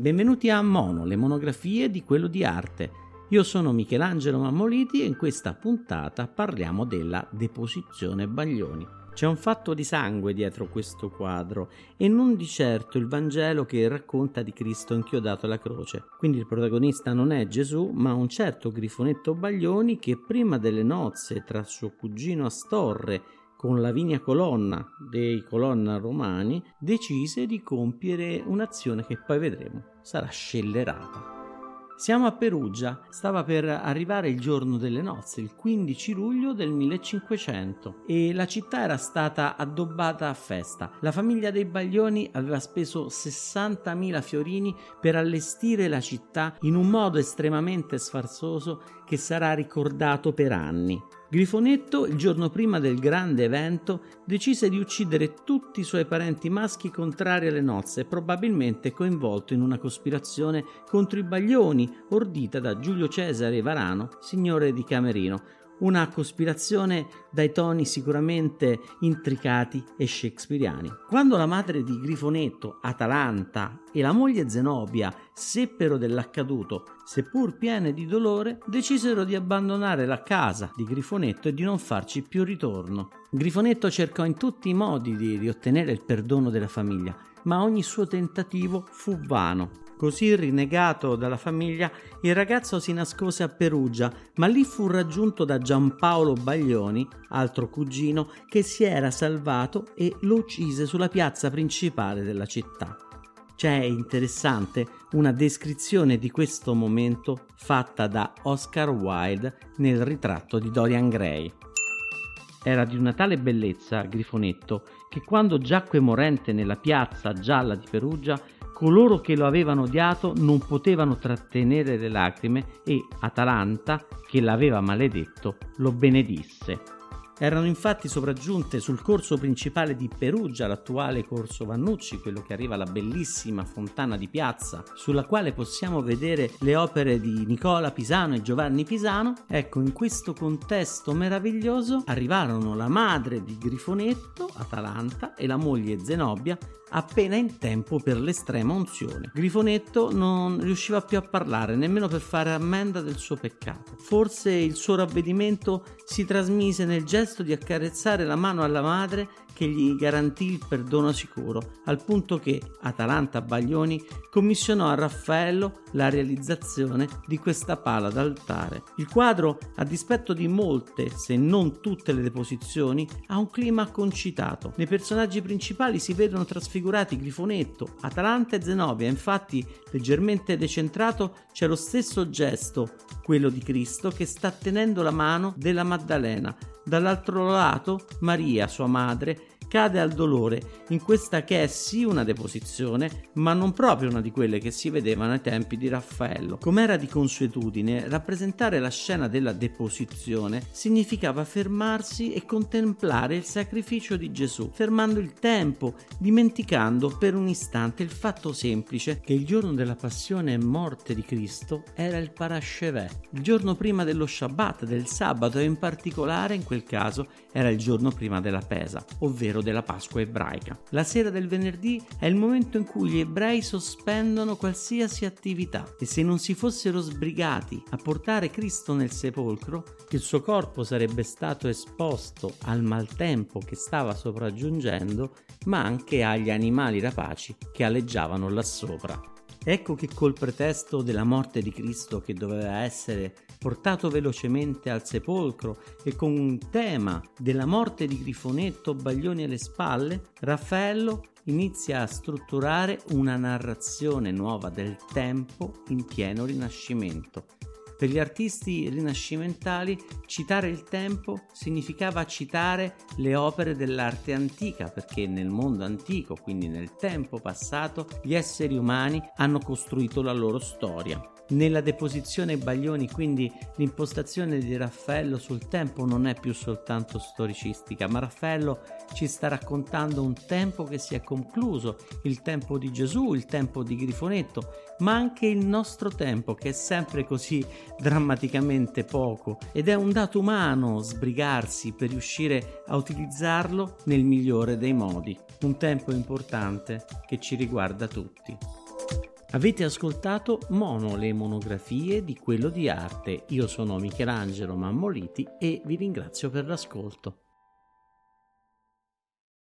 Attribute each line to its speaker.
Speaker 1: Benvenuti a Mono, le monografie di quello di arte. Io sono Michelangelo Mammoliti e in questa puntata parliamo della deposizione Baglioni. C'è un fatto di sangue dietro questo quadro e non di certo il Vangelo che racconta di Cristo inchiodato alla croce. Quindi il protagonista non è Gesù, ma un certo Grifonetto Baglioni che prima delle nozze tra suo cugino Astorre con Lavinia Colonna dei Colonna Romani decise di compiere un'azione che poi vedremo sarà scellerata. Siamo a Perugia, stava per arrivare il giorno delle nozze, il 15 luglio del 1500, e la città era stata addobbata a festa. La famiglia dei Baglioni aveva speso 60.000 fiorini per allestire la città in un modo estremamente sfarzoso che sarà ricordato per anni. Grifonetto, il giorno prima del grande evento, decise di uccidere tutti i suoi parenti maschi contrari alle nozze, probabilmente coinvolto in una cospirazione contro i Baglioni, ordita da Giulio Cesare Varano, signore di Camerino, una cospirazione dai toni sicuramente intricati e shakespeariani. Quando la madre di Grifonetto, Atalanta, e la moglie Zenobia seppero dell'accaduto, seppur piene di dolore, decisero di abbandonare la casa di Grifonetto e di non farci più ritorno. Grifonetto cercò in tutti i modi di riottenere il perdono della famiglia, ma ogni suo tentativo fu vano. Così rinnegato dalla famiglia, il ragazzo si nascose a Perugia, ma lì fu raggiunto da Giampaolo Baglioni, altro cugino, che si era salvato e lo uccise sulla piazza principale della città. C'è interessante una descrizione di questo momento fatta da Oscar Wilde nel ritratto di Dorian Gray. Era di una tale bellezza, Grifonetto, che quando giacque morente nella piazza gialla di Perugia, coloro che lo avevano odiato non potevano trattenere le lacrime e Atalanta, che l'aveva maledetto, lo benedisse. Erano infatti sopraggiunte sul corso principale di Perugia, l'attuale corso Vannucci, quello che arriva alla bellissima fontana di piazza, sulla quale possiamo vedere le opere di Nicola Pisano e Giovanni Pisano. Ecco, in questo contesto meraviglioso arrivarono la madre di Grifonetto, Atalanta, e la moglie Zenobia, appena in tempo per l'estrema unzione. Grifonetto non riusciva più a parlare nemmeno per fare ammenda del suo peccato. Forse il suo ravvedimento si trasmise nel gesto di accarezzare la mano alla madre che gli garantì il perdono sicuro, al punto che Atalanta Baglioni commissionò a Raffaello la realizzazione di questa pala d'altare. Il quadro, a dispetto di molte, se non tutte le deposizioni, ha un clima concitato. Nei personaggi principali si vedono trasfigurati Grifonetto, Atalanta e Zenobia, infatti leggermente decentrato c'è lo stesso gesto, quello di Cristo, che sta tenendo la mano della Maddalena Dall'altro lato, Maria, sua madre, cade al dolore in questa che è sì una deposizione, ma non proprio una di quelle che si vedevano ai tempi di Raffaello. Com'era di consuetudine, rappresentare la scena della deposizione significava fermarsi e contemplare il sacrificio di Gesù, fermando il tempo, dimenticando per un istante il fatto semplice che il giorno della passione e morte di Cristo era il Parascevè, il giorno prima dello Shabbat, del sabato e in particolare in quel caso era il giorno prima della Pesa, ovvero mistero della Pasqua ebraica. La sera del venerdì è il momento in cui gli ebrei sospendono qualsiasi attività e se non si fossero sbrigati a portare Cristo nel sepolcro, il suo corpo sarebbe stato esposto al maltempo che stava sopraggiungendo, ma anche agli animali rapaci che aleggiavano là sopra. Ecco che col pretesto della morte di Cristo che doveva essere portato velocemente al sepolcro e con un tema della morte di Grifonetto Baglioni alle spalle, Raffaello inizia a strutturare una narrazione nuova del tempo in pieno rinascimento per gli artisti rinascimentali citare il tempo significava citare le opere dell'arte antica, perché nel mondo antico, quindi nel tempo passato, gli esseri umani hanno costruito la loro storia. Nella deposizione Baglioni quindi l'impostazione di Raffaello sul tempo non è più soltanto storicistica, ma Raffaello ci sta raccontando un tempo che si è concluso, il tempo di Gesù, il tempo di Grifonetto, ma anche il nostro tempo che è sempre così drammaticamente poco ed è un dato umano sbrigarsi per riuscire a utilizzarlo nel migliore dei modi, un tempo importante che ci riguarda tutti. Avete ascoltato Mono le monografie di quello di arte. Io sono Michelangelo Mammoliti e vi ringrazio per l'ascolto.